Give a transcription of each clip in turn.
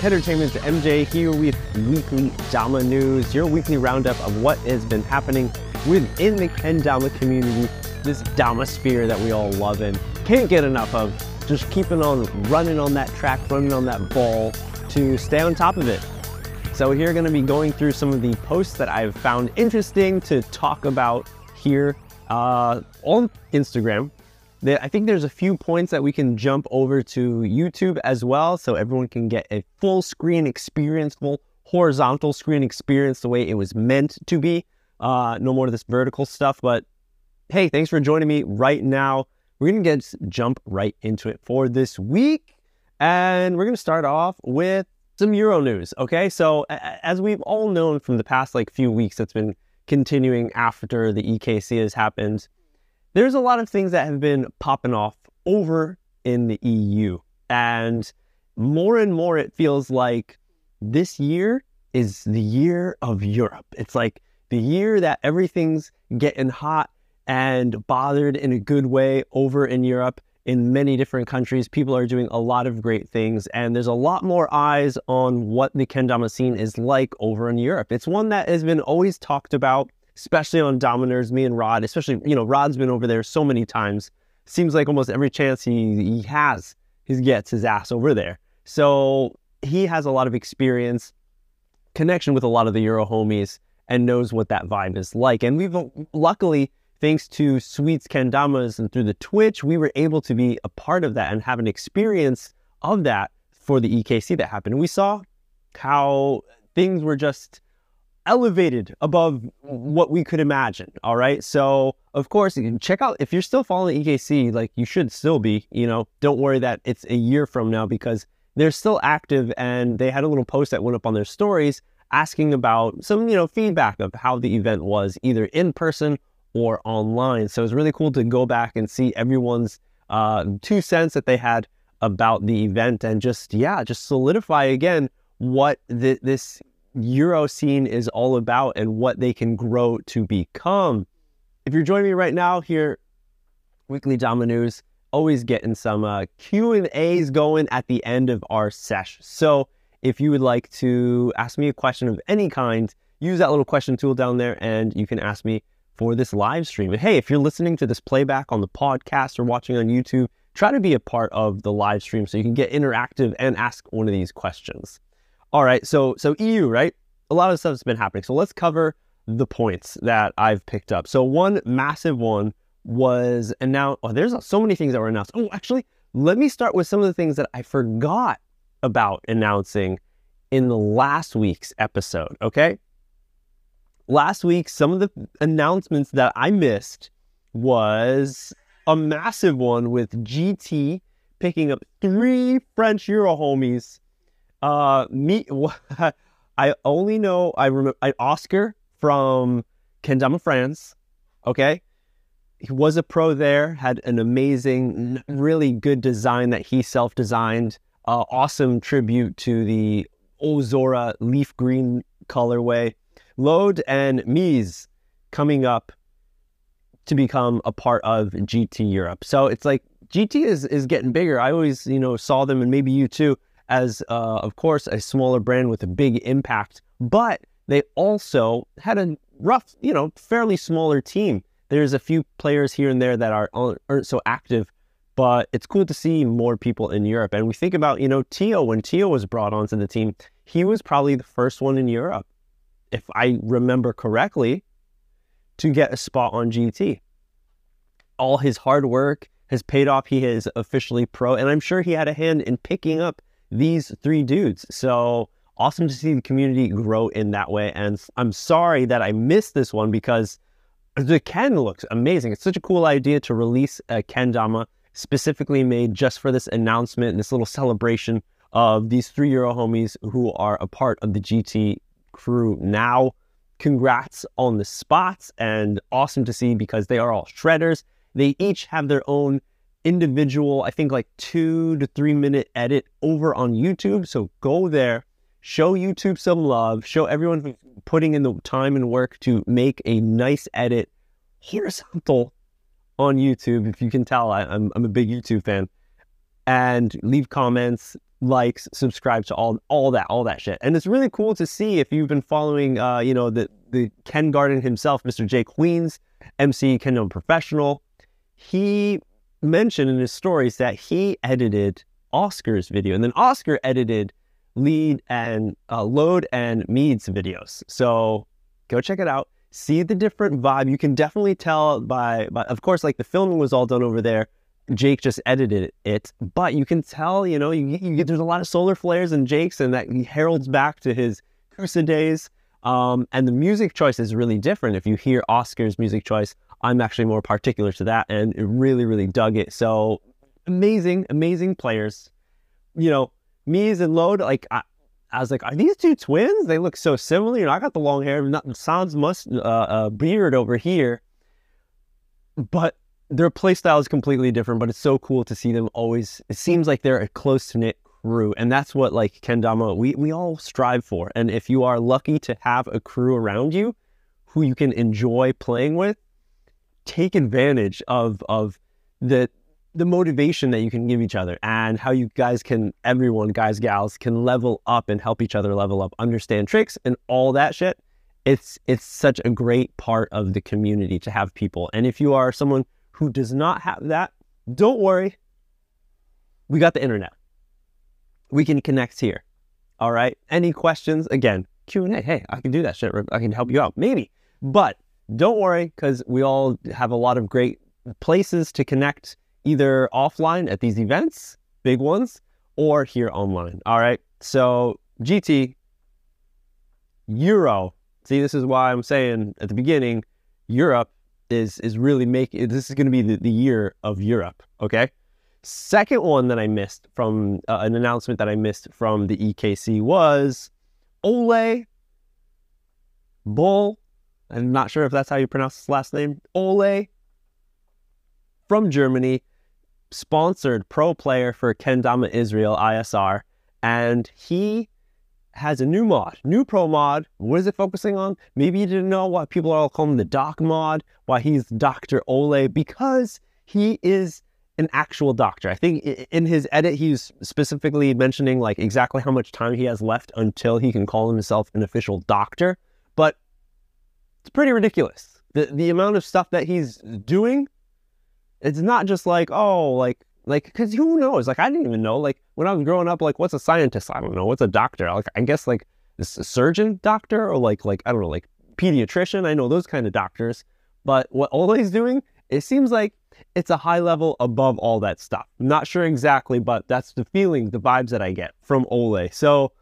Kendertainment's MJ here with weekly Dama news, your weekly roundup of what has been happening within the Kendama community, this Dama sphere that we all love and can't get enough of. Just keeping on running on that track, running on that ball to stay on top of it. So here, going to be going through some of the posts that I've found interesting to talk about here uh, on Instagram. I think there's a few points that we can jump over to YouTube as well, so everyone can get a full screen experience, full horizontal screen experience the way it was meant to be. Uh, no more of this vertical stuff, but hey, thanks for joining me right now. We're gonna get jump right into it for this week, and we're gonna start off with some Euro news. Okay, so as we've all known from the past like few weeks, that's been continuing after the EKC has happened there's a lot of things that have been popping off over in the EU. And more and more, it feels like this year is the year of Europe. It's like the year that everything's getting hot and bothered in a good way over in Europe. In many different countries, people are doing a lot of great things, and there's a lot more eyes on what the kendama scene is like over in Europe. It's one that has been always talked about especially on Dominers, me and Rod, especially, you know, Rod's been over there so many times. Seems like almost every chance he, he has, he gets his ass over there. So he has a lot of experience, connection with a lot of the Euro homies, and knows what that vibe is like. And we've luckily, thanks to Sweets Kendamas and through the Twitch, we were able to be a part of that and have an experience of that for the EKC that happened. And we saw how things were just elevated above what we could imagine. All right. So, of course, you can check out if you're still following EKC, like you should still be, you know, don't worry that it's a year from now because they're still active and they had a little post that went up on their stories asking about some, you know, feedback of how the event was either in person or online. So it's really cool to go back and see everyone's uh, two cents that they had about the event and just, yeah, just solidify again what the, this Euro scene is all about and what they can grow to become. If you're joining me right now here, Weekly Dama News, always getting some uh, Q and A's going at the end of our sesh. So if you would like to ask me a question of any kind, use that little question tool down there, and you can ask me for this live stream. And hey, if you're listening to this playback on the podcast or watching on YouTube, try to be a part of the live stream so you can get interactive and ask one of these questions. All right, so so EU, right? A lot of stuff has been happening. So let's cover the points that I've picked up. So one massive one was announced. Oh, there's so many things that were announced. Oh, actually, let me start with some of the things that I forgot about announcing in the last week's episode. Okay. Last week, some of the announcements that I missed was a massive one with GT picking up three French Euro homies uh, me, I only know I remember I, Oscar from Kendama, France. Okay, he was a pro there. Had an amazing, really good design that he self-designed. Uh, awesome tribute to the Ozora leaf green colorway. Load and Mies coming up to become a part of GT Europe. So it's like GT is is getting bigger. I always, you know, saw them and maybe you too as, uh, of course, a smaller brand with a big impact, but they also had a rough, you know, fairly smaller team. There's a few players here and there that are aren't so active, but it's cool to see more people in Europe. And we think about, you know, Tio when Tio was brought onto the team, he was probably the first one in Europe, if I remember correctly, to get a spot on GT. All his hard work has paid off. He is officially pro, and I'm sure he had a hand in picking up these three dudes. So awesome to see the community grow in that way. And I'm sorry that I missed this one because the Ken looks amazing. It's such a cool idea to release a Kendama specifically made just for this announcement and this little celebration of these three Euro homies who are a part of the GT crew now. Congrats on the spots and awesome to see because they are all shredders. They each have their own individual, I think like two to three minute edit over on YouTube. So go there, show YouTube some love, show everyone putting in the time and work to make a nice edit horizontal on YouTube. If you can tell, I, am I'm, I'm a big YouTube fan. And leave comments, likes, subscribe to all all that, all that shit. And it's really cool to see if you've been following, uh, you know, the the Ken Garden himself, Mr. Jay Queens, MC Kingdom Professional. He mentioned in his stories that he edited Oscar's video, and then Oscar edited lead and uh, load and Mead's videos. So go check it out. See the different vibe. You can definitely tell by, by, of course, like the filming was all done over there. Jake just edited it, but you can tell, you know, you, you get, there's a lot of solar flares in Jake's, and that heralds back to his Kusa days. Um, and the music choice is really different. If you hear Oscar's music choice, I'm actually more particular to that, and it really, really dug it. So amazing, amazing players. You know, me Mies and Load, like I, I, was like, are these two twins? They look so similar. You know, I got the long hair, not Sans must uh, uh, beard over here, but their play style is completely different. But it's so cool to see them always. It seems like they're a close knit crew, and that's what like Kendama we we all strive for. And if you are lucky to have a crew around you who you can enjoy playing with, take advantage of of the the motivation that you can give each other and how you guys can, everyone, guys, gals, can level up and help each other level up, understand tricks and all that shit. It's it's such a great part of the community to have people. And if you are someone who does not have that, don't worry. We got the internet. We can connect here. All right. Any questions? Again, Q&A. Hey, I can do that shit. I can help you out. Maybe. But don't worry because we all have a lot of great places to connect either offline at these events, big ones, or here online. All right. So GT, Euro. See, this is why I'm saying at the beginning, Europe is is really making this is going to be the, the year of Europe. Okay. Second one that I missed from uh, an announcement that I missed from the EKC was Ole Bull. I'm not sure if that's how you pronounce his last name. Ole from Germany sponsored pro player for Kendama Israel ISR, and he has a new mod, new pro mod. What is it focusing on? Maybe you didn't know why people are all calling the doc mod, why he's Dr. Ole, because he is an actual doctor. I think in his edit, he's specifically mentioning like exactly how much time he has left until he can call himself an official doctor. It's pretty ridiculous. The, the amount of stuff that he's doing it's not just like, oh, like, like, because who knows? Like, I didn't even know. Like, when I was growing up, like, what's a scientist? I don't know. What's a doctor? Like, I guess like a surgeon doctor or like, like, I don't know, like pediatrician. I know those kind of doctors. But what Ole's doing, it seems like it's a high level above all that stuff. I'm not sure exactly, but that's the feeling, the vibes that I get from Ole. So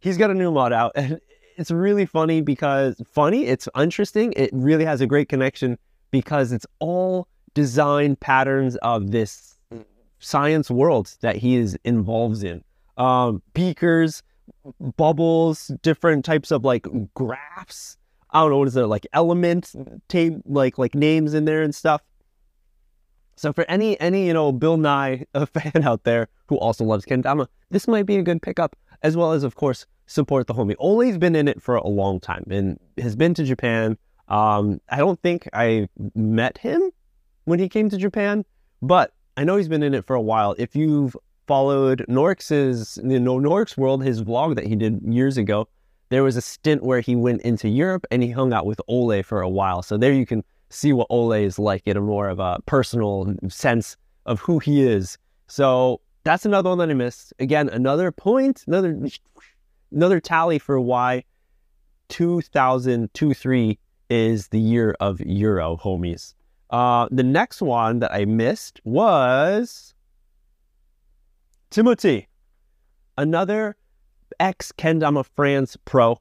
he's got a new mod out and it's really funny because funny, it's interesting. It really has a great connection because it's all design patterns of this science world that he is involved in. Um, beakers, bubbles, different types of like graphs. I don't know what is it like element tape like like names in there and stuff. So for any any you know Bill Nye fan out there who also loves Kendama, this might be a good pickup as well as of course support the homie. Ole's been in it for a long time and has been to Japan. Um, I don't think I met him when he came to Japan, but I know he's been in it for a while. If you've followed Norix's, you know, Norix World, his vlog that he did years ago, there was a stint where he went into Europe and he hung out with Ole for a while. So there you can see what Ole is like in a more of a personal sense of who he is. So that's another one that I missed. Again, another point, another another tally for why 2023 is the year of Euro, homies. Uh, the next one that I missed was Timothy, another ex Kendama France pro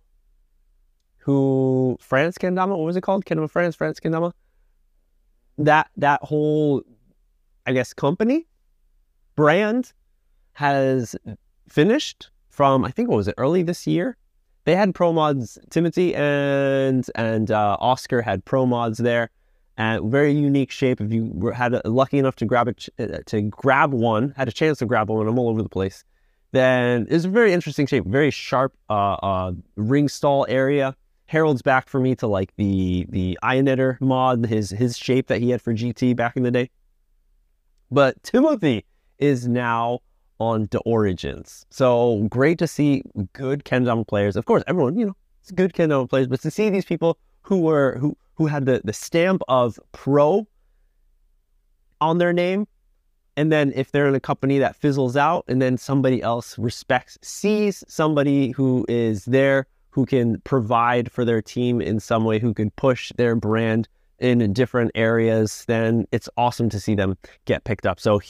who France Kendama, what was it called? Kendama France, France Kendama. That that whole, I guess, company brand has finished from I think what was it early this year. They had pro mods. Timothy and and uh, Oscar had pro mods there and very unique shape. If you were, had lucky enough to grab it uh, to grab one, had a chance to grab one, I'm all over the place. Then it's a very interesting shape, very sharp uh, uh, ring stall area. Herald's back for me to like the the Ionetter mod, his his shape that he had for GT back in the day. But Timothy is now on the origins. So great to see good kendama players. Of course, everyone, you know, it's good kendama players, but to see these people who were who who had the, the stamp of pro on their name. And then if they're in a company that fizzles out and then somebody else respects, sees somebody who is there, who can provide for their team in some way, who can push their brand in different areas, then it's awesome to see them get picked up. So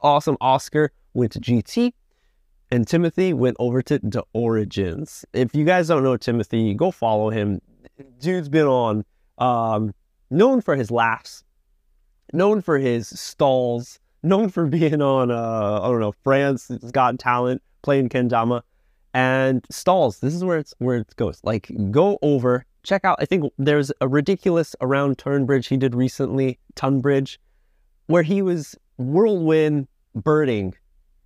awesome. Oscar went to GT and Timothy went over to the Origins. If you guys don't know Timothy, go follow him. Dude's been on, um, known for his laughs, known for his stalls, known for being on, uh, I don't know, France it's Got Talent, playing Kendama, and stalls. This is where it's where it goes. Like, go over, check out. I think there's a ridiculous around turn bridge he did recently, Tunbridge, where he was whirlwind birding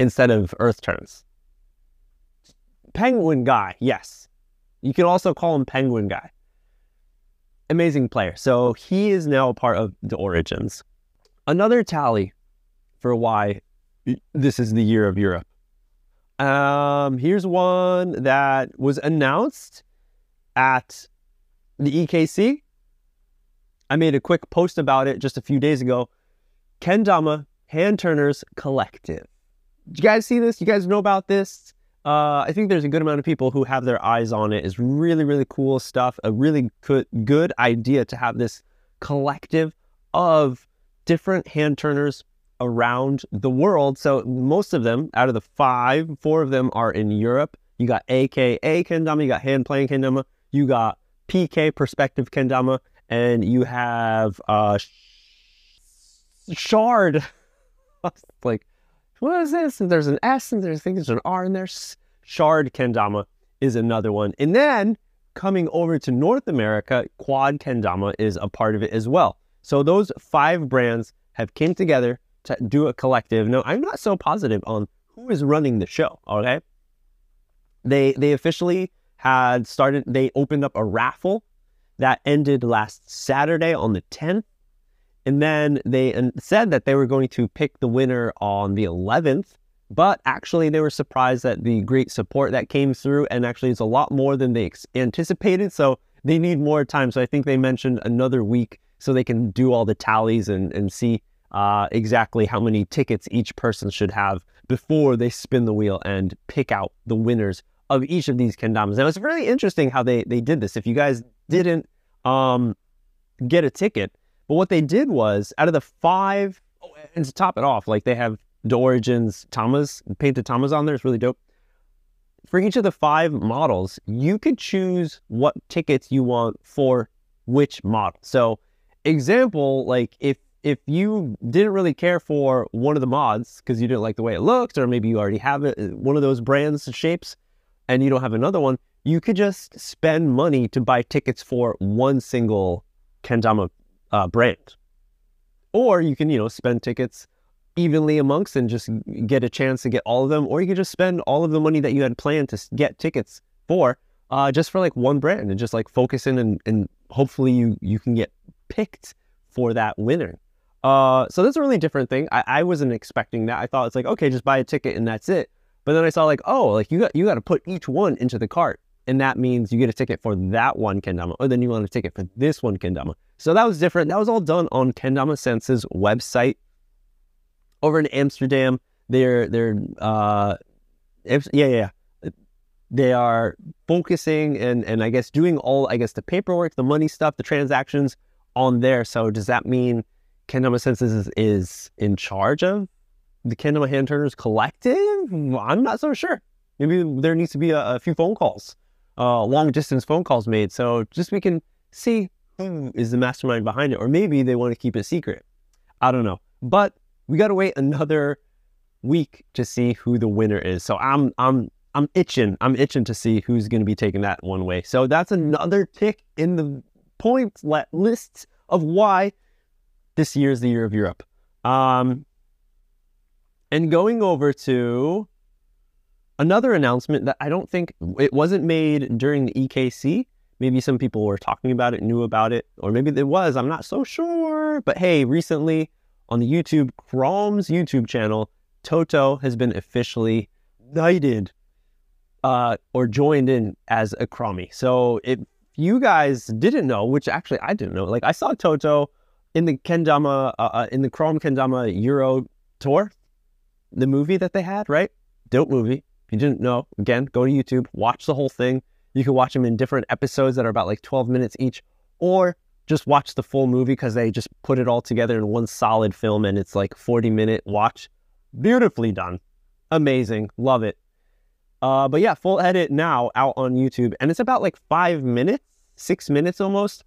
instead of earth turns. Penguin guy, yes. You can also call him Penguin guy. Amazing player. So he is now a part of the Origins. Another tally for why this is the year of Europe. Um, here's one that was announced at the EKC. I made a quick post about it just a few days ago. Kendama Hand Turners Collective. You guys see this? You guys know about this? Uh, I think there's a good amount of people who have their eyes on it. It's really, really cool stuff. A really good, good idea to have this collective of different hand turners around the world. So most of them, out of the five, four of them are in Europe. You got AKA Kendama, you got hand playing Kendama, you got PK perspective Kendama, and you have uh, Shard. like, what is this? And there's an S and there's, I think there's an R in there. Shard Kendama is another one. And then coming over to North America, Quad Kendama is a part of it as well. So those five brands have came together to do a collective. Now, I'm not so positive on who is running the show, okay? They they officially had started they opened up a raffle that ended last Saturday on the 10th. And then they said that they were going to pick the winner on the 11th, but actually they were surprised at the great support that came through and actually it's a lot more than they anticipated, so they need more time. So I think they mentioned another week so they can do all the tallies and, and see uh, exactly how many tickets each person should have before they spin the wheel and pick out the winners of each of these kendamas. Now, it's really interesting how they, they did this. If you guys didn't um, get a ticket, but what they did was out of the five, oh, and to top it off, like they have the Origins Tamas, painted Tamas on there. It's really dope. For each of the five models, you could choose what tickets you want for which model. So example, like if if you didn't really care for one of the mods because you didn't like the way it looked, or maybe you already have it, uh, one of those brands and shapes, and you don't have another one, you could just spend money to buy tickets for one single Kendama uh, brand, or you can you know spend tickets evenly amongst and just get a chance to get all of them, or you could just spend all of the money that you had planned to get tickets for uh, just for like one brand and just like focus in and, and hopefully you you can get picked for that winner. Uh, so that's a really different thing. I, I wasn't expecting that. I thought it's like, okay, just buy a ticket and that's it. But then I saw like, oh, like you got you got to put each one into the cart, and that means you get a ticket for that one kendama, or then you want a ticket for this one kendama. So that was different. That was all done on Kendama Sense's website over in Amsterdam. They're they're uh, yeah yeah. They are focusing and and I guess doing all I guess the paperwork, the money stuff, the transactions on there. So does that mean Kendama Senses is, is in charge of the Kendama Hand Turners Collective? I'm not so sure. Maybe there needs to be a, a few phone calls, uh, long distance phone calls made, so just we can see who is the mastermind behind it, or maybe they want to keep it secret. I don't know, but we got to wait another week to see who the winner is. So I'm I'm I'm itching. I'm itching to see who's going to be taking that one way. So that's another tick in the points list of why this year is the year of Europe. Um, and going over to another announcement that I don't think it wasn't made during the EKC. Maybe some people were talking about it, knew about it, or maybe it was. I'm not so sure. But hey, recently on the YouTube, Krom's YouTube channel Toto has been officially knighted uh, or joined in as a Chromie. So if you guys didn't know, which actually I didn't know, like I saw Toto in the Kendama, uh, uh, in the Krom Kendama Euro tour, the movie that they had, right? Dope movie. If you didn't know, again, go to YouTube, watch the whole thing. You can watch them in different episodes that are about like 12 minutes each, or just watch the full movie because they just put it all together in one solid film and it's like 40 minute watch. Beautifully done. Amazing. Love it. Uh, but yeah, full edit now out on YouTube. And it's about like five minutes, six minutes almost.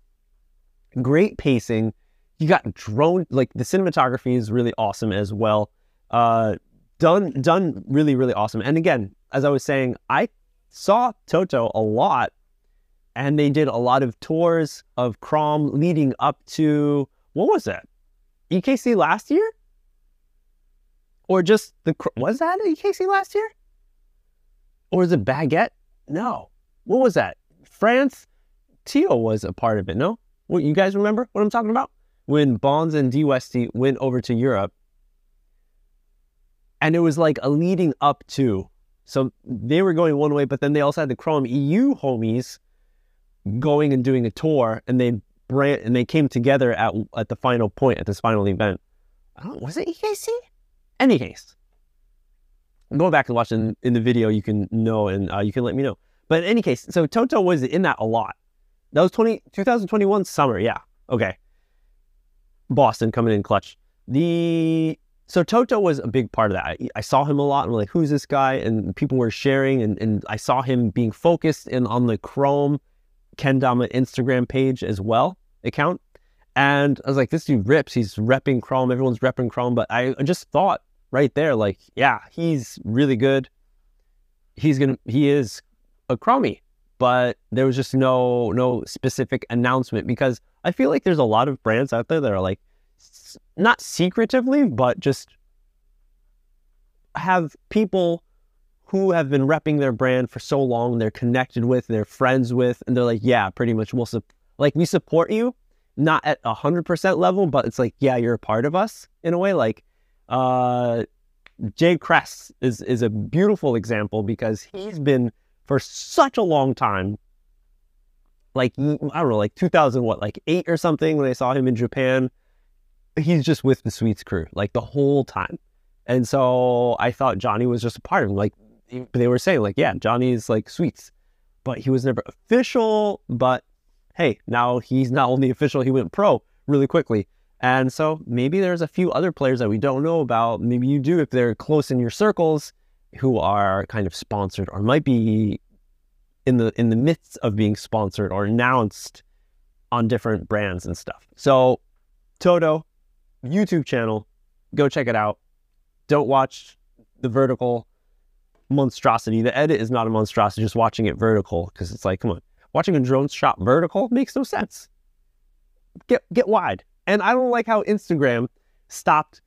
Great pacing. You got drone, like the cinematography is really awesome as well. Uh, done, done really, really awesome. And again, as I was saying, I saw Toto a lot and they did a lot of tours of Krom leading up to what was that? EKC last year? Or just the was that EKC last year? Or is it Baguette? No. What was that? France? Tio was a part of it, no? What you guys remember what I'm talking about? When Bonds and D Westy went over to Europe. And it was like a leading up to. So they were going one way, but then they also had the Krom EU homies going and doing a tour, and they brand and they came together at at the final point at this final event. Don't was it EKC? Any case, go back and watch in, in the video. You can know and uh, you can let me know. But in any case, so Toto was in that a lot. That was 20, 2021 summer. Yeah. Okay. Boston coming in clutch. The so Toto was a big part of that. I, I, saw him a lot. And I'm like, who's this guy? And people were sharing, and, and I saw him being focused in on the Krom Kendama Instagram page as well, account. And I was like, this dude rips. He's repping Krom. Everyone's repping Krom. But I just thought right there, like, yeah, he's really good. He's gonna, he is a Chromie. But there was just no no specific announcement because I feel like there's a lot of brands out there that are like, not secretively, but just have people who have been repping their brand for so long, they're connected with, they're friends with, and they're like, yeah, pretty much we'll su- like we support you, not at a hundred percent level, but it's like, yeah, you're a part of us in a way. Like, uh, Jay Kress is is a beautiful example because he's been for such a long time. Like I don't know, like 2000 what, like eight or something when I saw him in Japan. He's just with the Sweets crew like the whole time. And so I thought Johnny was just a part of him. Like they were saying like, yeah, Johnny's like sweets, but he was never official. But hey, now he's not only official, he went pro really quickly. And so maybe there's a few other players that we don't know about. Maybe you do if they're close in your circles who are kind of sponsored or might be in the in the midst of being sponsored or announced on different brands and stuff. So Toto YouTube channel, go check it out. Don't watch the vertical monstrosity. The edit is not a monstrosity, just watching it vertical because it's like, come on, watching a drone shot vertical makes no sense. Get get wide. And I don't like how Instagram stopped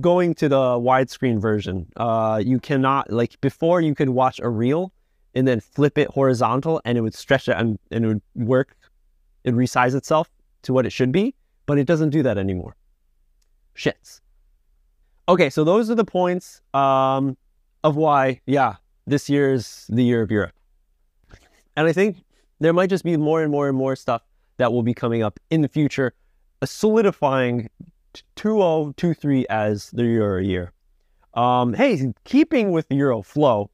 going to the widescreen version. Uh, you cannot like before you could watch a reel and then flip it horizontal and it would stretch it and, and it would work. It resize itself to what it should be, but it doesn't do that anymore. Shits. Okay, so those are the points. Um, of why, yeah, this year is the year of Europe. And I think there might just be more and more and more stuff that will be coming up in the future, solidifying 2023 as the Euro year. Um, hey, keeping with the Euro flow,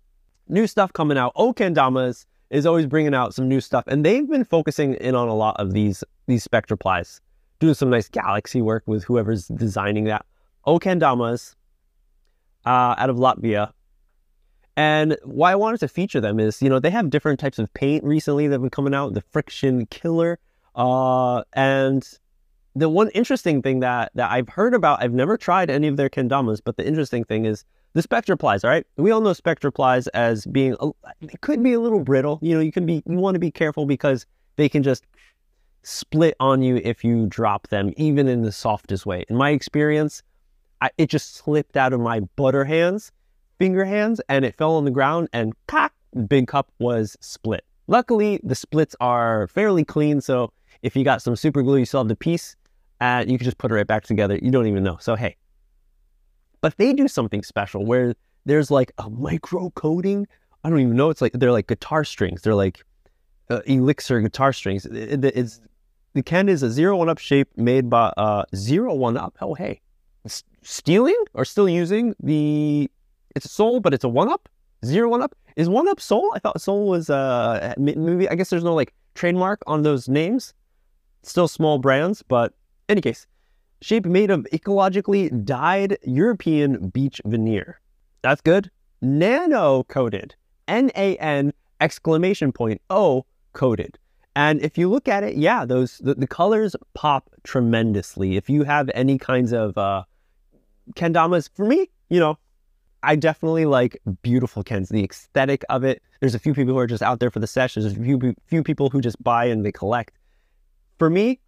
new stuff coming out. Okendamas is always bringing out some new stuff, and they've been focusing in on a lot of these these Spectraplies, doing some nice galaxy work with whoever's designing that. Okendamas uh, out of Latvia and why I wanted to feature them is, you know, they have different types of paint recently that have been coming out, the Friction Killer. Uh, and the one interesting thing that, that I've heard about, I've never tried any of their kendamas, but the interesting thing is the Spectraplies, all right? We all know Spectraplies as being, a, it could be a little brittle. You know, you can be, you want to be careful because they can just split on you if you drop them, even in the softest way. In my experience, I, it just slipped out of my butter hands finger hands and it fell on the ground and cock, big cup was split. Luckily, the splits are fairly clean, so if you got some super glue, you still have the piece, and you can just put it right back together. You don't even know. So hey, But they do something special where there's like a micro coating. I don't even know. It's like they're like guitar strings. They're like uh, elixir guitar strings. It, it, it's the Ken is a zero one up shape made by uh, zero one up. Oh hey, S- stealing or still using the it's a soul, but it's a one up zero one up. Is one up soul? I thought soul was uh maybe. I guess there's no like trademark on those names. Still small brands, but any case, shape made of ecologically dyed European beech veneer. That's good. Nano coated. N A N exclamation point O coated. And if you look at it, yeah, those the, the colors pop tremendously. If you have any kinds of uh, kendamas, for me, you know, I definitely like beautiful Kens. The aesthetic of it. There's a few people who are just out there for the sessions. There's a few few people who just buy and they collect. For me,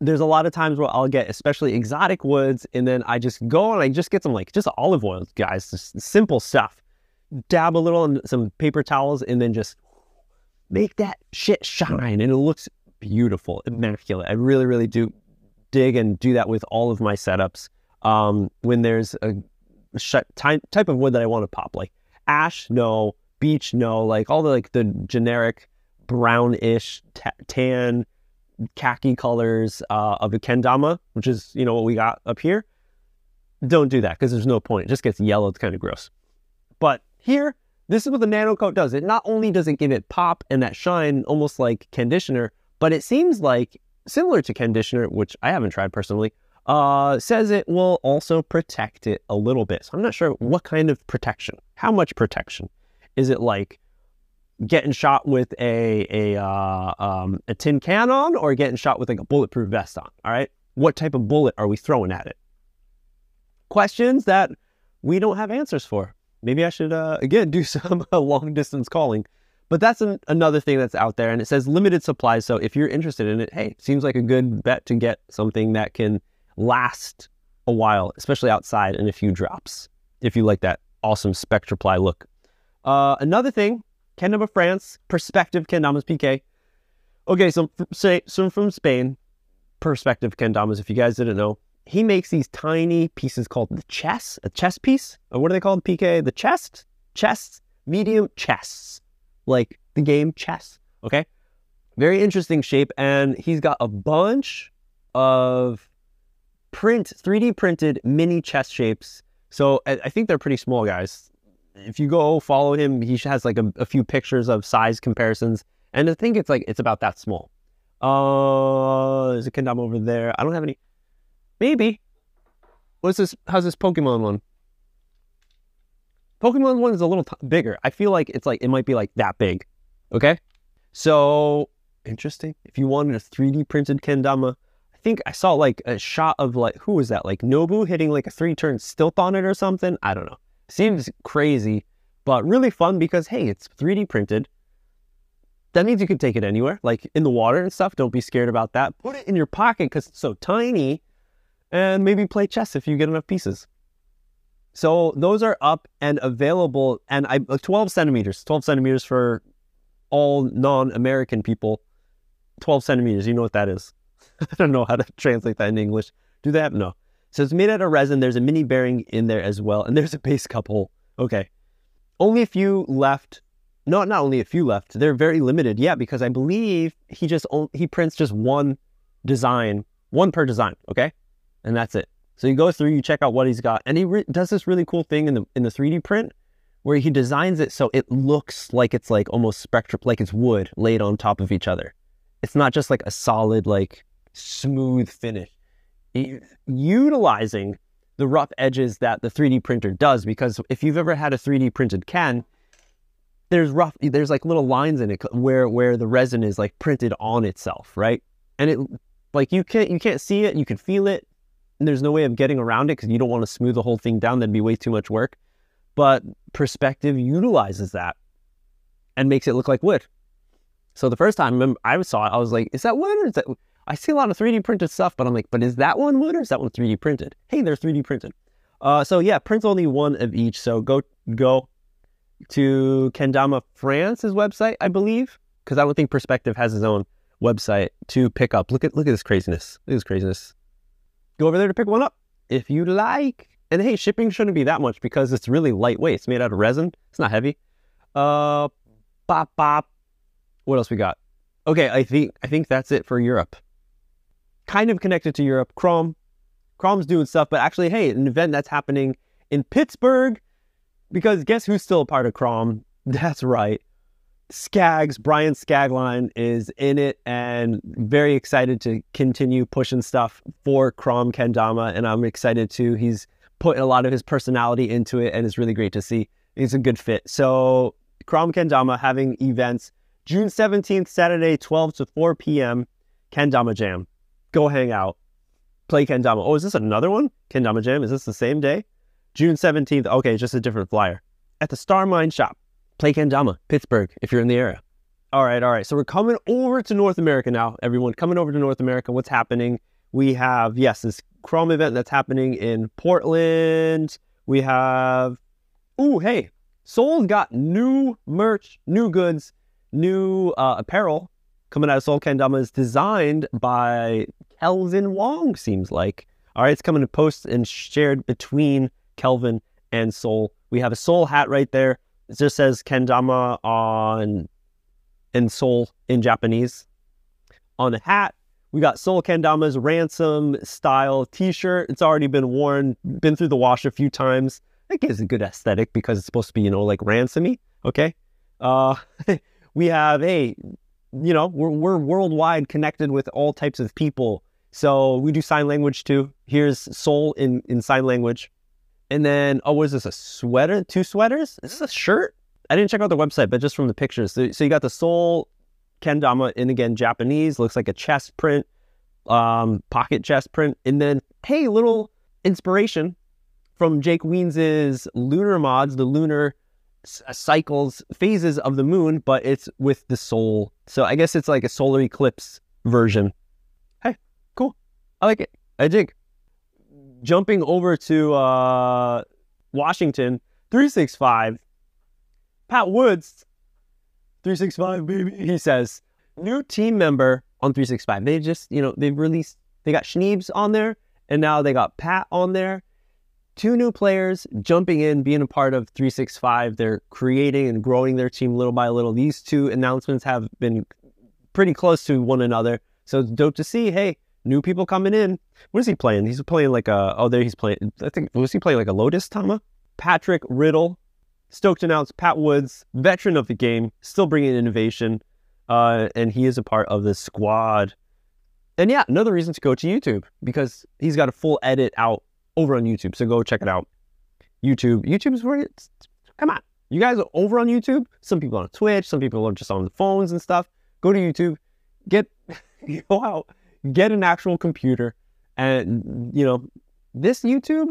there's a lot of times where I'll get especially exotic woods, and then I just go and I just get some like just olive oil, guys, just simple stuff. Dab a little in some paper towels, and then just make that shit shine, and it looks beautiful, immaculate. I really, really do dig and do that with all of my setups. Um, when there's a type of wood that I want to pop, like ash, no, beech, no, like all the like the generic brownish t- tan khaki colors uh, of a kendama, which is, you know, what we got up here, don't do that because there's no point. It just gets yellow. It's kind of gross. But here, this is what the nano coat does. It not only does it give it pop and that shine almost like conditioner, but it seems like similar to conditioner, which I haven't tried personally, uh, says it will also protect it a little bit. So I'm not sure what kind of protection, how much protection. Is it like getting shot with a a uh, um, a tin can on, or getting shot with like a bulletproof vest on. All right, what type of bullet are we throwing at it? Questions that we don't have answers for. Maybe I should uh, again do some long distance calling. But that's an, another thing that's out there, and it says limited supplies. So if you're interested in it, hey, seems like a good bet to get something that can last a while, especially outside in a few drops. If you like that awesome Spectraply look. Uh, another thing Kendama France, Perspective Kendamas PK. Okay, so say so from Spain, Perspective Kendamas. If you guys didn't know, he makes these tiny pieces called the chess, a chess piece. Or what are they called? PK, the chest, chests, medium chests, like the game chess. Okay, very interesting shape, and he's got a bunch of print, 3D printed mini chess shapes. So I think they're pretty small, guys if you go follow him, he has like a, a, few pictures of size comparisons, and I think it's like it's about that small. Uh, there's a Kendama over there. I don't have any. Maybe. What's this? How's this Pokemon one? Pokemon one is a little bigger. I feel like it's like it might be like that big. Okay, so interesting. If you wanted a 3D printed Kendama, I think I saw like a shot of like who was that? Like Nobu hitting like a three turn stilt on it or something. I don't know. Seems crazy, but really fun because, hey, it's 3D printed. That means you can take it anywhere, like in the water and stuff. Don't be scared about that. Put it in your pocket because it's so tiny and maybe play chess if you get enough pieces. So those are up and available, and I uh, 12 centimeters, 12 centimeters for all non-American people. 12 centimeters, you know what that is. I don't know how to translate that in English. Do have no? So it's made out of resin. There's a mini bearing in there as well. And there's a base cup hole. Okay. Only a few left. No, not only a few left. They're very limited. Yeah, because I believe he just he prints just one design, one per design. Okay, and that's it. So you go through, you check out what he's got, and he does this really cool thing in the in the 3D print where he designs it so it looks like it's like almost spectrum, like it's wood laid on top of each other. It's not just like a solid, like smooth finish utilizing the rough edges that the 3D printer does. Because if you've ever had a 3D printed can, there's rough, there's like little lines in it where where the resin is like printed on itself, right? And it like you can't you can't see it, you can feel it, and there's no way of getting around it because you don't want to smooth the whole thing down. That'd be way too much work. But perspective utilizes that and makes it look like wood. So the first time I saw it, I was like, "Is that wood or is that?" I see a lot of 3D printed stuff, but I'm like, but is that one wood or is that one 3D printed? Hey, they're 3D printed. Uh, so yeah, print only one of each. So go go to Kendama France's website, I believe, because I don't think Perspective has his own website to pick up. Look at look at this craziness. Look at this craziness. Go over there to pick one up if you like. And hey, shipping shouldn't be that much because it's really lightweight. It's made out of resin. It's not heavy. Uh, bop bop. What else we got? Okay, I think I think that's it for Europe. Kind of connected to Europe. Krom, Krom's doing stuff, but actually, hey, an event that's happening in Pittsburgh. Because guess who's still a part of Krom? That's right. Skaggs, Brian Skagline is in it and very excited to continue pushing stuff for Krom Kendama. And I'm excited too. He's put a lot of his personality into it and it's really great to see. He's a good fit. So Krom Kendama having events June 17th, Saturday, 12 to 4 p.m. Kendama Jam. Go hang out. Play Kendama. Oh, is this another one? Kendama Jam. Is this the same day? June 17th. Okay, just a different flyer. At the Star Mine Shop. Play Kendama, Pittsburgh, if you're in the area. All right, all right. So we're coming over to North America now, everyone. Coming over to North America. What's happening? We have, yes, this Krom event that's happening in Portland. We have, ooh, hey, Soul's got new merch, new goods new uh, apparel coming out of Soul Kendama is designed by Kelvin Wong, seems like. All right, it's coming to post and shared between Kelvin and Soul. We have a Soul hat right there. It just says Kendama on in Soul in Japanese. On the hat, we got Soul Kendama's ransom style t-shirt. It's already been worn, been through the wash a few times. It gives a good aesthetic because it's supposed to be, you know, like ransomy. Okay. Uh, we have a, you know, we're, we're worldwide connected with all types of people. So we do sign language too. Here's Soul in, in sign language. And then, oh, was this a sweater? Two sweaters? Is this a shirt? I didn't check out the website, but just from the pictures. So, so you got the Soul Kendama in again Japanese, looks like a chest print, um, pocket chest print. And then, hey, little inspiration from Jake Weens's Lunar Mods, the Lunar uh, cycles, phases of the moon, but it's with the soul. So I guess it's like a solar eclipse version. Hey, cool. I like it. I dig. Jumping over to uh, Washington, 365. Pat Woods, 365, baby. He says, new team member on 365. They just, you know, they've released, they got Schneebs on there, and now they got Pat on there two new players jumping in, being a part of 365. They're creating and growing their team little by little. These two announcements have been pretty close to one another. So it's dope to see, hey, new people coming in. What is he playing? He's playing like a, oh, there he's playing, I think, was he playing like a Lotus Tama? Patrick Riddle, stoked announced Pat Woods, veteran of the game, still bringing innovation. Uh, and he is a part of the squad. And yeah, another reason to go to YouTube because he's got a full edit out over on YouTube. So go check it out. YouTube. YouTube is where it's, come on. You guys are over on YouTube. Some people on Twitch. Some people are just on the phones and stuff. Go to YouTube. Get, go out. Get an actual computer. And, you know, this YouTube,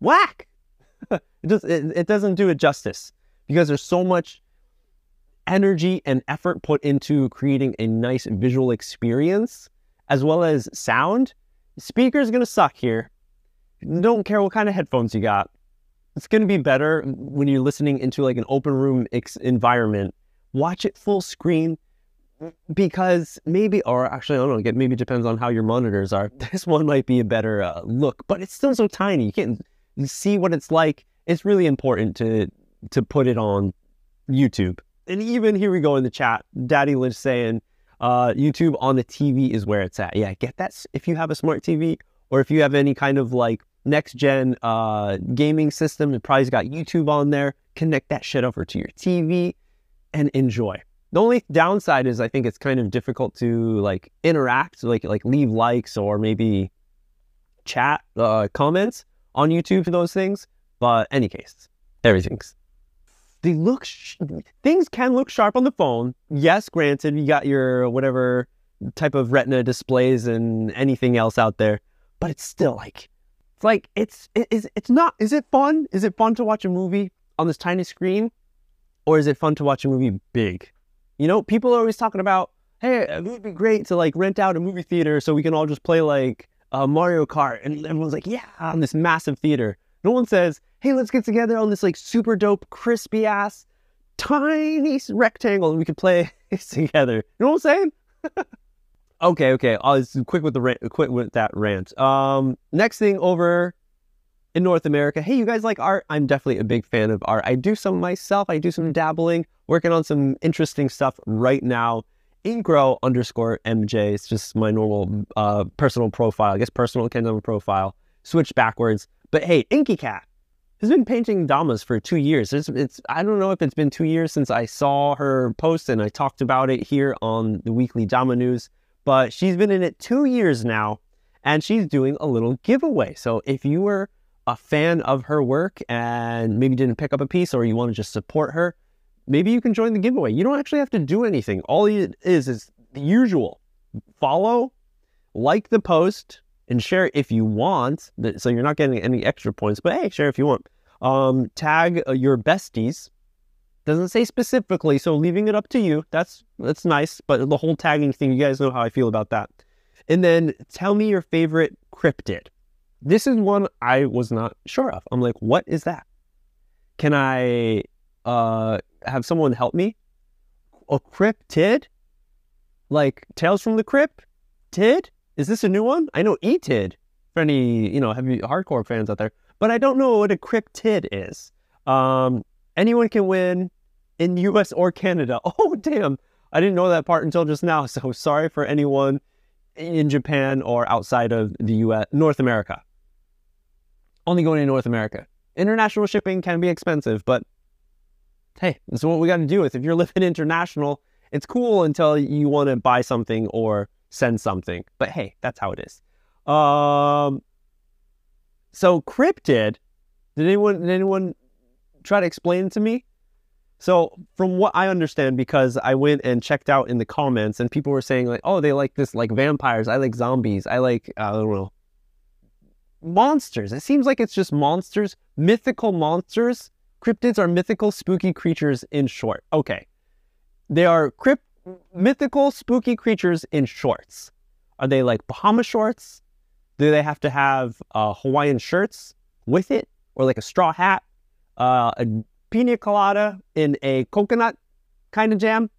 whack. it, just, it, it doesn't do it justice because there's so much energy and effort put into creating a nice visual experience as well as sound. Speaker's gonna suck here, don't care what kind of headphones you got. It's to be better when you're listening into like an open room ex- environment. Watch it full screen because maybe, or actually, I don't know, maybe it depends on how your monitors are. This one might be a better uh, look, but it's still so tiny. You can't see what it's like. It's really important to to put it on YouTube. And even here we go in the chat, Daddy Lynch saying, uh, YouTube on the TV is where it's at. Yeah, get that. If you have a smart TV or if you have any kind of like next gen uh, gaming system. It probably's got YouTube on there. Connect that shit over to your TV and enjoy. The only downside is I think it's kind of difficult to like interact, like like leave likes or maybe chat uh, comments on YouTube for those things. But any case, everything's they look things can look sharp on the phone. Yes, granted, you got your whatever type of retina displays and anything else out there, but it's still like it's like it's it's it's not. Is it fun? Is it fun to watch a movie on this tiny screen, or is it fun to watch a movie big? You know, people are always talking about, hey, it would be great to like rent out a movie theater so we can all just play like uh, Mario Kart, and everyone's like, yeah, on this massive theater. No one says, hey, let's get together on this like super dope, crispy ass, tiny rectangle and we could play together. You know what I'm saying? Okay, okay. I'll just quick with the rant, quick with that rant. Um, next thing over in North America. Hey, you guys like art? I'm definitely a big fan of art. I do some myself. I do some dabbling, working on some interesting stuff right now. Incro underscore MJ. It's just my normal uh, personal profile. I guess personal Kendama profile. Switch backwards. But hey, Inky Cat has been painting Damas for two years. It's, it's I don't know if it's been two years since I saw her post and I talked about it here on the weekly Dama News, but she's been in it two years now and she's doing a little giveaway. So if you were a fan of her work and maybe didn't pick up a piece or you want to just support her, maybe you can join the giveaway. You don't actually have to do anything. All it is is the usual follow, like the post, and share if you want. So you're not getting any extra points, but hey, share if you want. Um, tag uh, your besties. Doesn't say specifically, so leaving it up to you. That's that's nice, but the whole tagging thing, you guys know how I feel about that. And then tell me your favorite cryptid. This is one I was not sure of. I'm like, what is that? Can I uh, have someone help me? A cryptid? Like Tales from the Crypt? Tid? Is this a new one? I know Etid for any, you know, heavy hardcore fans out there, but I don't know what a cryptid is. Um, anyone can win in US or Canada. Oh, damn. I didn't know that part until just now. So sorry for anyone in Japan or outside of the US, North America. Only going to North America. International shipping can be expensive, but hey, this is what we got to do with. If you're living international, it's cool until you want to buy something or send something. But hey, that's how it is. Um, so cryptid, did anyone did anyone try to explain to me? So from what I understand, because I went and checked out in the comments, and people were saying like, "Oh, they like this like vampires. I like zombies. I like I don't know monsters." It seems like it's just monsters, mythical monsters. Cryptids are mythical, spooky creatures. In short, okay, they are crypt mythical, spooky creatures in shorts. Are they like Bahama shorts? Do they have to have uh, Hawaiian shirts with it, or like a straw hat, uh, a pina colada in a coconut kind of jam?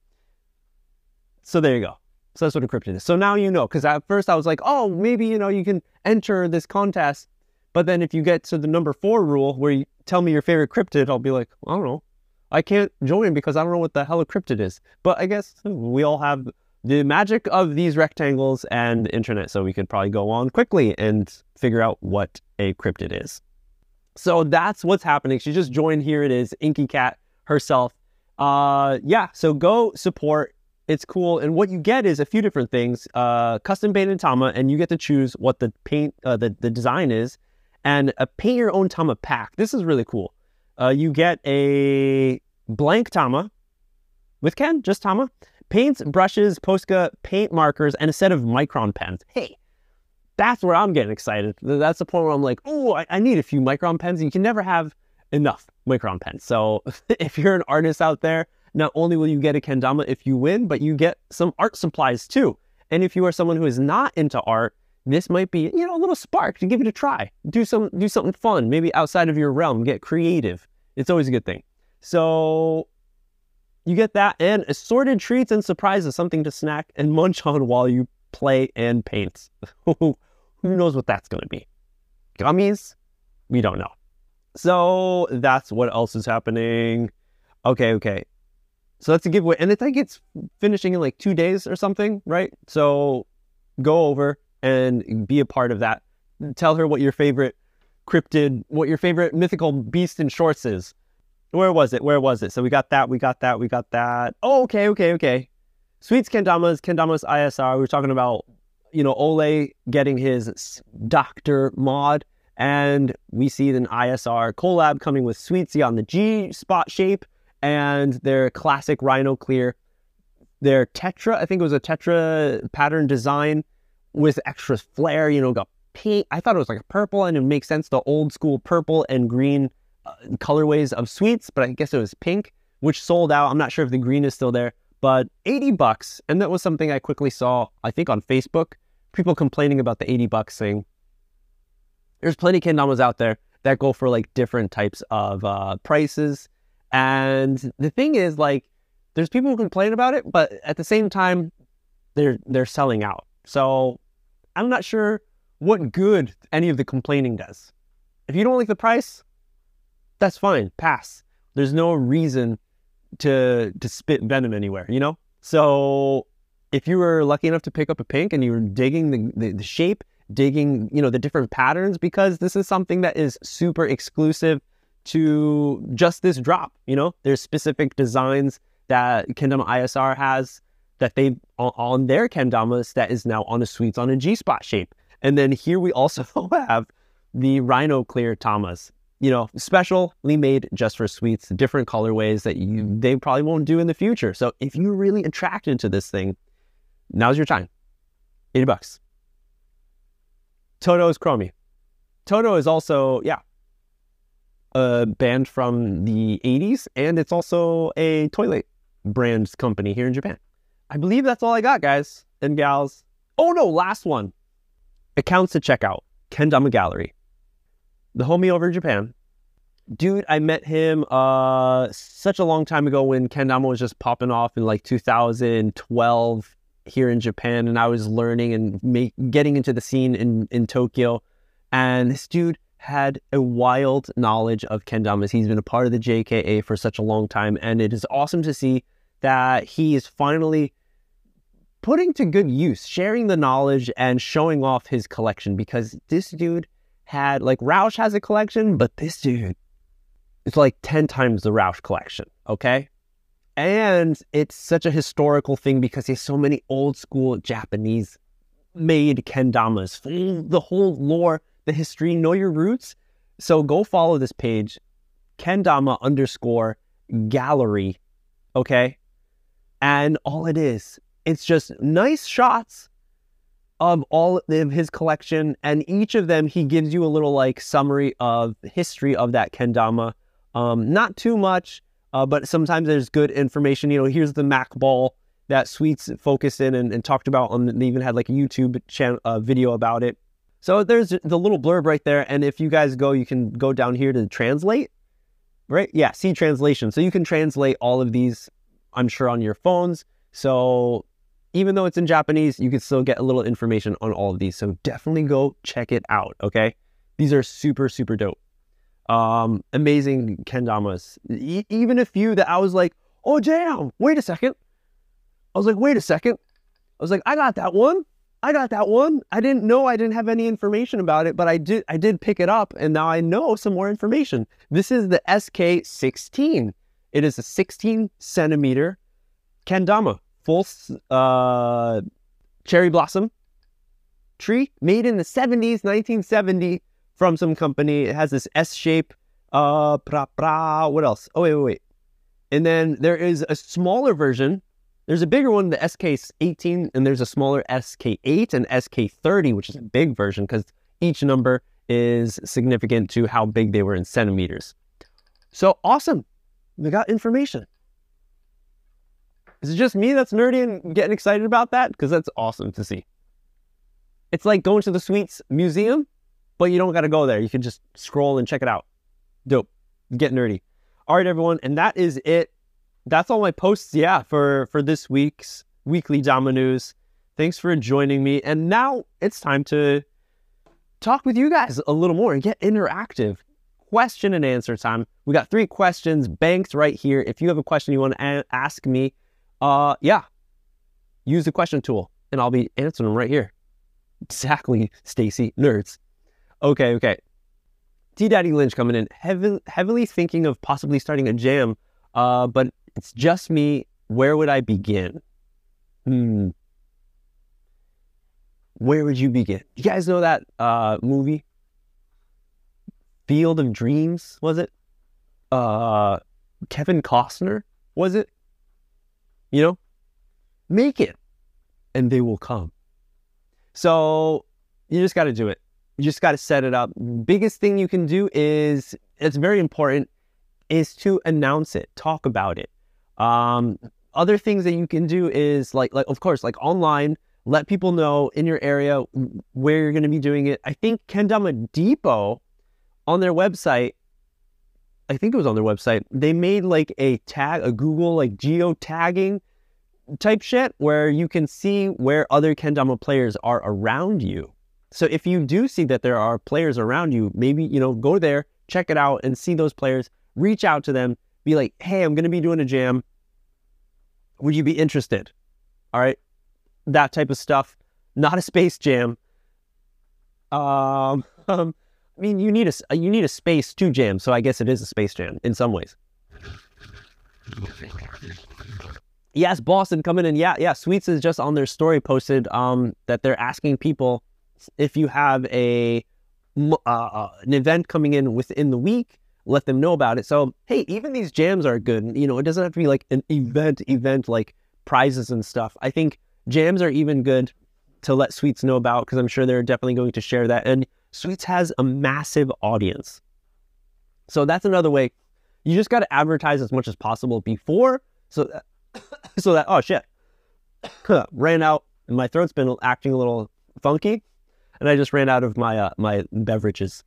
So there you go. So that's what a cryptid is. So now you know, because at first I was like, oh, maybe you know you can enter this contest, but then if you get to the number four rule where you tell me your favorite cryptid, I'll be like, I don't know. I can't join because I don't know what the hell a cryptid is. But I guess we all have the magic of these rectangles and internet, so we could probably go on quickly and figure out what a cryptid is. So that's what's happening. She just joined. Here it is, Inky Cat herself. Uh, yeah, so go support. It's cool, and what you get is a few different things. Uh, custom painted Tama, and you get to choose what the paint, uh, the the design is, and a paint your own Tama pack. This is really cool. Uh, you get a blank Tama with Ken, just Tama, paints, brushes, Posca, paint markers, and a set of Micron pens. Hey, that's where I'm getting excited. That's the point where I'm like, oh, I, I, need a few Micron pens. You can never have enough Micron pens. So if you're an artist out there, not only will you get a kendama if you win, but you get some art supplies too. And if you are someone who is not into art, this might be, you know, a little spark to give it a try. Do some do something fun, maybe outside of your realm, get creative. It's always a good thing. So you get that and assorted treats and surprises, something to snack and munch on while you play and paint. Who knows what that's going to be? Gummies? We don't know. So that's what else is happening. Okay, okay. So that's a giveaway. And I think it's finishing in like two days or something, right? So go over and be a part of that. Tell her what your favorite cryptid, what your favorite mythical beast in shorts is where was it? Where was it? So we got that, we got that, we got that. Oh, okay, okay, okay. Sweets Kendamas, Kendamas ISR. We were talking about, you know, Ole getting his Doctor mod, and we see an ISR collab coming with Sweetsy on the G spot shape and their classic Rhino Clear. Their Tetra, I think it was a Tetra pattern design with extra flair, you know, got pink. I thought it was like a purple, and it makes sense the old school purple and green uh, colorways of sweets, but I guess it was pink, which sold out. I'm not sure if the green is still there, but 80 bucks. And that was something I quickly saw, I think on Facebook, people complaining about the 80 bucks thing. There's plenty of kendamas out there that go for like different types of uh, prices. And the thing is, like, there's people who complain about it, but at the same time, they're they're selling out. So I'm not sure what good any of the complaining does. If you don't like the price, that's fine. Pass. There's no reason to to spit venom anywhere, you know? So if you were lucky enough to pick up a pink and you were digging the, the, the shape, digging, you know, the different patterns, because this is something that is super exclusive to just this drop, you know? There's specific designs that Kendama ISR has that they on, their kendamas that is now on a sweets on a G spot shape. And then here we also have the Rhino Clear Tamas, you know, specially made just for sweets, different colorways that you they probably won't do in the future. So if you're really attracted to this thing, now's your time. 80 bucks. Toto is Chromie. Toto is also, yeah, a band from the 80s, and it's also a toilet brand company here in Japan. I believe that's all I got, guys and gals. Oh no, last one. Accounts to check out. Kendama Gallery. The homie over in Japan. Dude, I met him uh such a long time ago when Kendama was just popping off in like 2012 here in Japan and I was learning and make, getting into the scene in, in Tokyo. And this dude had a wild knowledge of kendamas. He's been a part of the JKA for such a long time, and it is awesome to see that he is finally putting to good use, sharing the knowledge and showing off his collection because this dude had, like, Roush has a collection, but this dude, it's like 10 times the Roush collection, okay? And it's such a historical thing because he has so many old school Japanese made kendamas, the whole lore, the history, know your roots. So go follow this page, kendama underscore gallery, okay? And all it is, it's just nice shots of all of his collection. And each of them, he gives you a little like summary of history of that kendama. Um, not too much, uh, but sometimes there's good information. You know, here's the Mac ball that Sweets focused in and, and talked about. On, they even had like a YouTube channel uh, video about it. So there's the little blurb right there. And if you guys go, you can go down here to translate, right? Yeah, see translation. So you can translate all of these I'm sure, on your phones. So even though it's in Japanese, you can still get a little information on all of these. So definitely go check it out. Okay. These are super, super dope. Um, amazing kendamas. E- even a few that I was like, oh, damn, wait a second. I was like, wait a second. I was like, I got that one. I got that one. I didn't know I didn't have any information about it, but I did I did pick it up and now I know some more information. This is the SK16. It is a 16 centimeter kendama, full uh, cherry blossom tree made in the 70s, 1970 from some company. It has this S shape. Uh, pra, pra, what else? Oh, wait, wait, wait. And then there is a smaller version. There's a bigger one, the SK18, and there's a smaller SK8 and SK30, which is a big version because each number is significant to how big they were in centimeters. So awesome. We got information. Is it just me that's nerdy and getting excited about that? Because that's awesome to see. It's like going to the Sweets Museum, but you don't got to go there. You can just scroll and check it out. Dope. Get nerdy. All right, everyone. And that is it. That's all my posts, yeah, for, for this week's weekly Dama News. Thanks for joining me. And now it's time to talk with you guys a little more and get interactive question and answer time. We got three questions banked right here. If you have a question you want to ask me, uh, yeah, use the question tool and I'll be answering them right here. Exactly, Stacy, nerds. Okay, okay. T Daddy Lynch coming in, heavy, heavily thinking of possibly starting a jam, uh, but it's just me. Where would I begin? Hmm. Where would you begin? You guys know that uh, movie, Field of Dreams, was it? Uh, Kevin Costner, was it? You know, make it and they will come. So you just got to do it. You just got to set it up. Biggest thing you can do is, it's very important, is to announce it, talk about it. Um, other things that you can do is like, like of course, like online, let people know in your area where you're going to be doing it. I think Kendama Depot on their website, I think it was on their website, they made like a tag, a Google like geo tagging type shit where you can see where other Kendama players are around you. So if you do see that there are players around you, maybe, you know, go there, check it out and see those players, reach out to them, be like, hey, I'm going to be doing a jam. Would you be interested? All right. That type of stuff, not a space jam. Um, um I mean, you need a you need a space to jam, so I guess it is a space jam in some ways. Yes, Boston coming in. Yeah, yeah. Sweets is just on their story posted um, that they're asking people if you have a uh, uh, an event coming in within the week, let them know about it. So hey, even these jams are good. You know, it doesn't have to be like an event event like prizes and stuff. I think jams are even good to let Sweets know about because I'm sure they're definitely going to share that. And Sweets has a massive audience. So that's another way. You just got to advertise as much as possible before so that, so that oh shit. ran out and my throat's been acting a little funky and I just ran out of my uh, my beverages.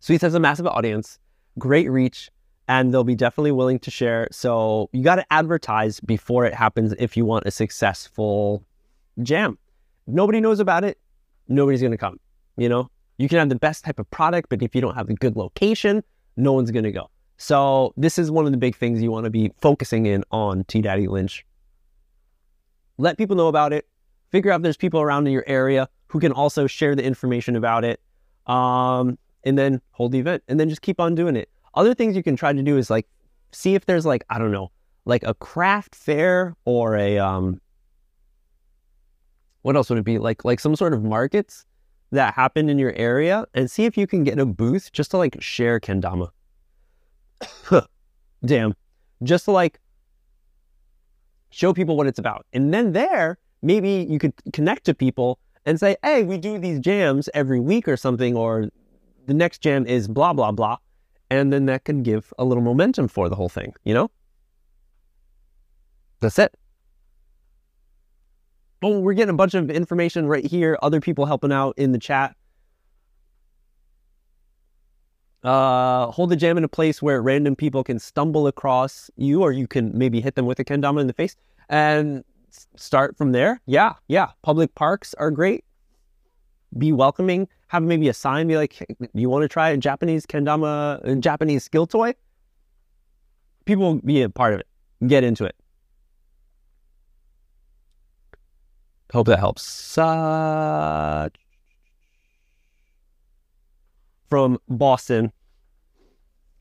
Sweets has a massive audience, great reach, and they'll be definitely willing to share. So you got to advertise before it happens if you want a successful jam. If nobody knows about it, nobody's going to come. You know, you can have the best type of product, but if you don't have a good location, no one's going to go. So this is one of the big things you want to be focusing in on T Daddy Lynch. Let people know about it. Figure out if there's people around in your area who can also share the information about it. Um, and then hold the event and then just keep on doing it. Other things you can try to do is like see if there's like, I don't know, like a craft fair or a um what else would it be? Like like some sort of markets that happen in your area and see if you can get a booth just to like share kendama. Damn. Just to like show people what it's about. And then there, maybe you could connect to people and say, hey, we do these jams every week or something, or the next jam is blah, blah, blah. And then that can give a little momentum for the whole thing, you know? That's it. Oh, we're getting a bunch of information right here. Other people helping out in the chat. Uh, hold the jam in a place where random people can stumble across you, or you can maybe hit them with a kendama in the face and start from there. Yeah, yeah. Public parks are great. Be welcoming. Have maybe a sign. Be like, hey, you want to try a Japanese kendama, a Japanese skill toy? People will be a part of it. Get into it. Hope that helps. Uh, from Boston.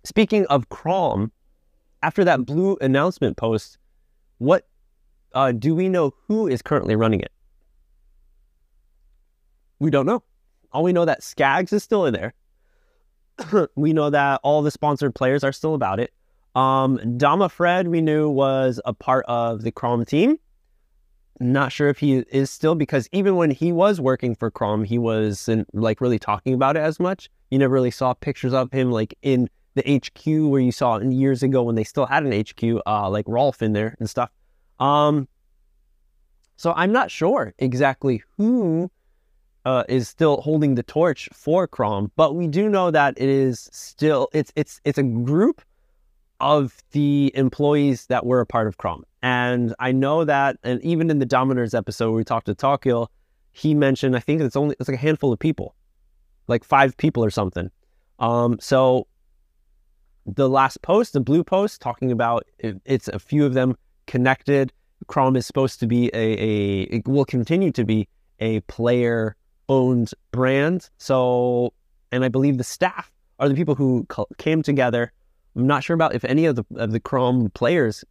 Speaking of Krom, after that blue announcement post, what uh, do we know who is currently running it? We don't know. All we know that Skags is still in there. we know that all the sponsored players are still about it. Um, Dama Fred, we knew was a part of the Krom team. Not sure if he is still because even when he was working for Krom, he wasn't like really talking about it as much. You never really saw pictures of him like in the HQ where you saw years ago when they still had an HQ, uh, like Rolf in there and stuff. Um, so I'm not sure exactly who uh, is still holding the torch for Krom, but we do know that it is still it's it's it's a group of the employees that were a part of Krom. And I know that, and even in the Dominators episode where we talked to Talkiel, he mentioned I think it's only it's like a handful of people, like five people or something. Um, so the last post, the blue post, talking about it, it's a few of them connected. Krom is supposed to be a, a it will continue to be a player owned brand. So, and I believe the staff are the people who came together. I'm not sure about if any of the of the Krom players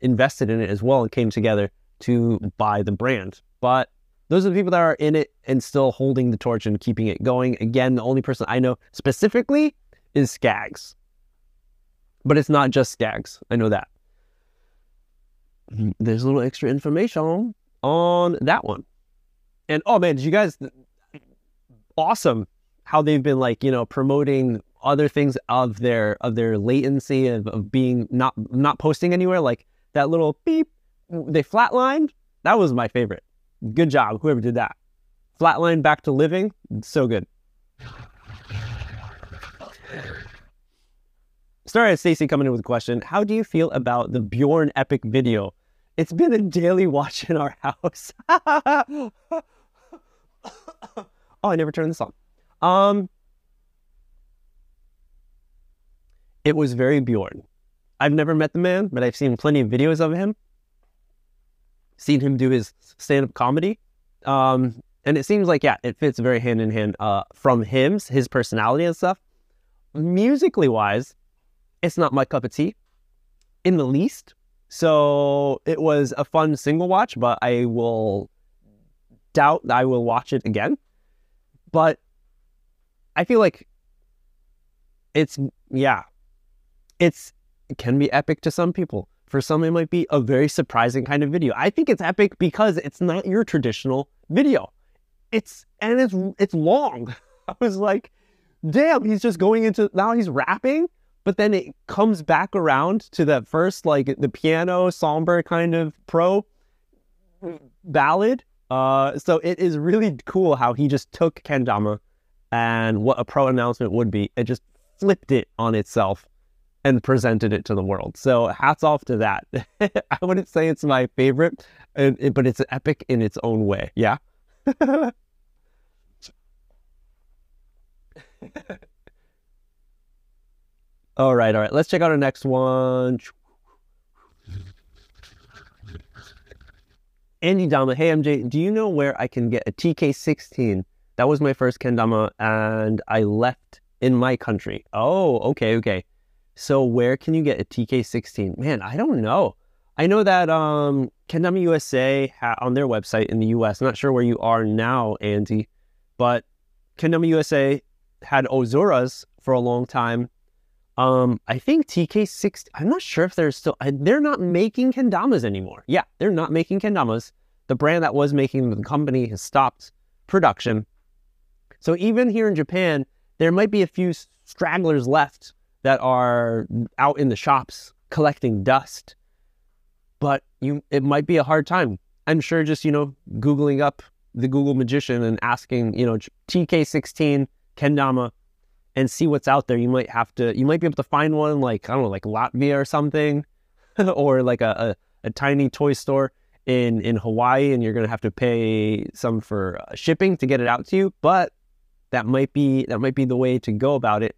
invested in it as well and came together to buy the brand. But those are the people that are in it and still holding the torch and keeping it going. Again, the only person I know specifically is Skags. But it's not just Skags. I know that. Mm, there's a little extra information on that one. And oh man, did you guys awesome how they've been like, you know, promoting other things of their of their latency of, of being not not posting anywhere, like that little beep they flatlined. That was my favorite. Good job, whoever did that. Flatline back to living, so good. Started Stacy coming in with a question. How do you feel about the Bjorn epic video? It's been a daily watch in our house. Oh, I never turned this on. Um, it was very Bjorn. I've never met the man, but I've seen plenty of videos of him. Seen him do his stand-up comedy, um, and it seems like yeah, it fits very hand in hand uh, from him, his personality and stuff. Musically wise, it's not my cup of tea in the least. So it was a fun single watch, but I will doubt I will watch it again. But I feel like it's yeah, it's it can be epic to some people. For some, it might be a very surprising kind of video. I think it's epic because it's not your traditional video. It's and it's it's long. I was like, damn, he's just going into now he's rapping, but then it comes back around to that first like the piano somber kind of pro mm, ballad. Uh, so it is really cool how he just took kendama and what a pro announcement would be and just flipped it on itself and presented it to the world. So hats off to that. I wouldn't say it's my favorite, but it's epic in its own way. Yeah. all right, all right. Let's check out our next one. Andy Dama, hey MJ, do you know where I can get a TK16? That was my first kendama, and I left in my country. Oh, okay, okay. So where can you get a TK16? Man, I don't know. I know that um, Kendama USA ha- on their website in the US. I'm not sure where you are now, Andy, but Kendama USA had Ozoras for a long time. Um, I think TK6. I'm not sure if they're still. They're not making kendamas anymore. Yeah, they're not making kendamas. The brand that was making the company has stopped production. So even here in Japan, there might be a few stragglers left that are out in the shops collecting dust. But you, it might be a hard time. I'm sure just, you know, Googling up the Google Magician and asking, you know, TK16 Kendama and see what's out there. You might have to, you might be able to find one like, I don't know, like Latvia or something, or like a, a, a, tiny toy store in, in Hawaii, and you're going to have to pay some for uh, shipping to get it out to you. But that might be, that might be the way to go about it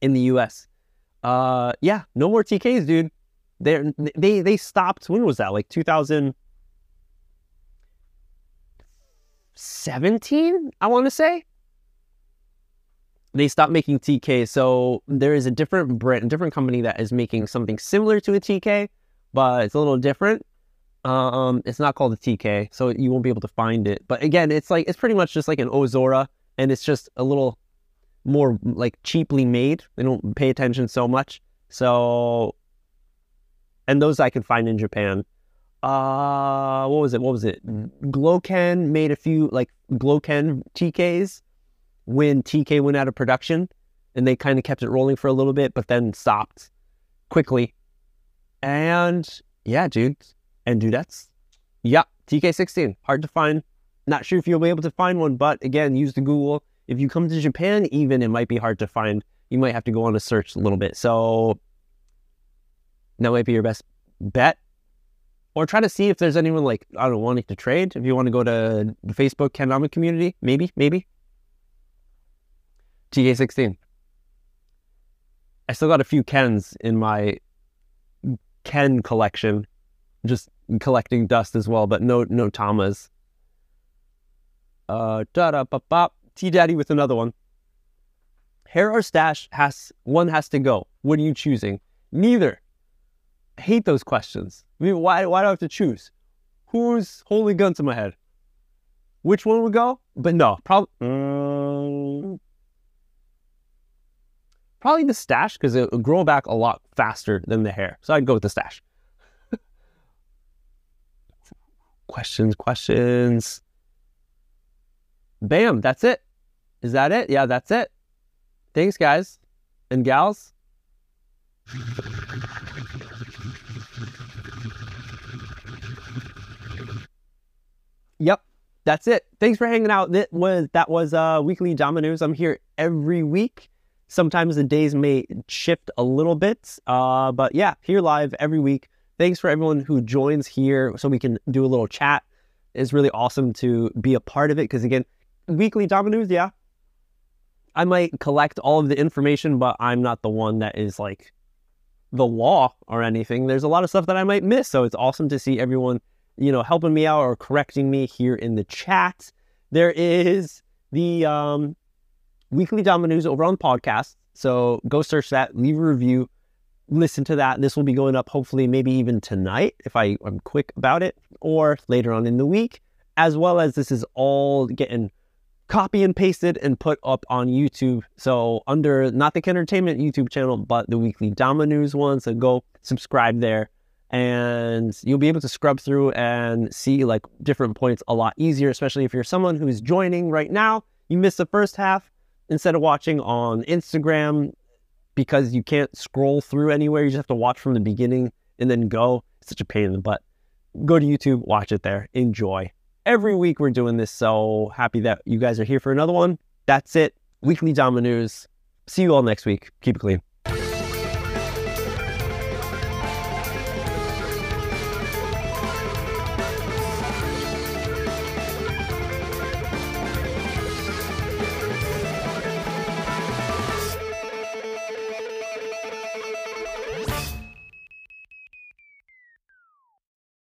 in the US. Uh, yeah, no more TKs, dude. They they they stopped. When was that? Like 2017, I want to say. They stopped making TK. So there is a different brand, a different company that is making something similar to a TK, but it's a little different. Um, it's not called a TK, so you won't be able to find it. But again, it's like it's pretty much just like an Ozora, and it's just a little more like cheaply made. They don't pay attention so much. So, and those I can find in Japan. Uh, what was it? What was it? Gloken made a few like Gloken TKs when TK went out of production, and they kind of kept it rolling for a little bit, but then stopped quickly. And yeah, dude, and dudettes, yeah, TK16 hard to find. Not sure if you'll be able to find one, but again, use the Google if you come to Japan, even it might be hard to find. You might have to go on a search a little bit. So that might be your best bet. Or try to see if there's anyone like, I don't know, wanting to trade. If you want to go to the Facebook Kendama community, maybe, maybe. TK16. I still got a few Kens in my Ken collection, just collecting dust as well, but no no Tamas. Uh, da da ba. T Daddy with another one. Hair or stash has one has to go. What are you choosing? Neither. I hate those questions. I mean, why why do I have to choose? Who's holding gun to my head? Which one would go? But no, probably um, probably the stash because it will grow back a lot faster than the hair. So I'd go with the stash. questions, questions. Bam, that's it. Is that it? Yeah, that's it. Thanks, guys and gals. yep, that's it. Thanks for hanging out. That was that was uh, weekly Dama News. I'm here every week. Sometimes the days may shift a little bit, uh, but yeah, here live every week. Thanks for everyone who joins here, so we can do a little chat It's really awesome to be a part of it because again, weekly Dama news, yeah. I might collect all of the information, but I'm not the one that is like the law or anything. There's a lot of stuff that I might miss. So it's awesome to see everyone, you know, helping me out or correcting me here in the chat. There is the um, weekly Dama news over on podcast. So go search that, leave a review, listen to that. This will be going up hopefully maybe even tonight if I am quick about it, or later on in the week, as well as this is all getting copy and pasted and put up on YouTube. So under not the entertainment YouTube channel, but the weekly Dama News one. So go subscribe there and you'll be able to scrub through and see like different points a lot easier, especially if you're someone who's joining right now. You missed the first half instead of watching on Instagram because you can't scroll through anywhere. You just have to watch from the beginning and then go. It's such a pain in the butt. Go to YouTube, watch it there, enjoy every week we're doing this. So happy that you guys are here for another one. That's it. Weekly Dama News. See you all next week. Keep it clean.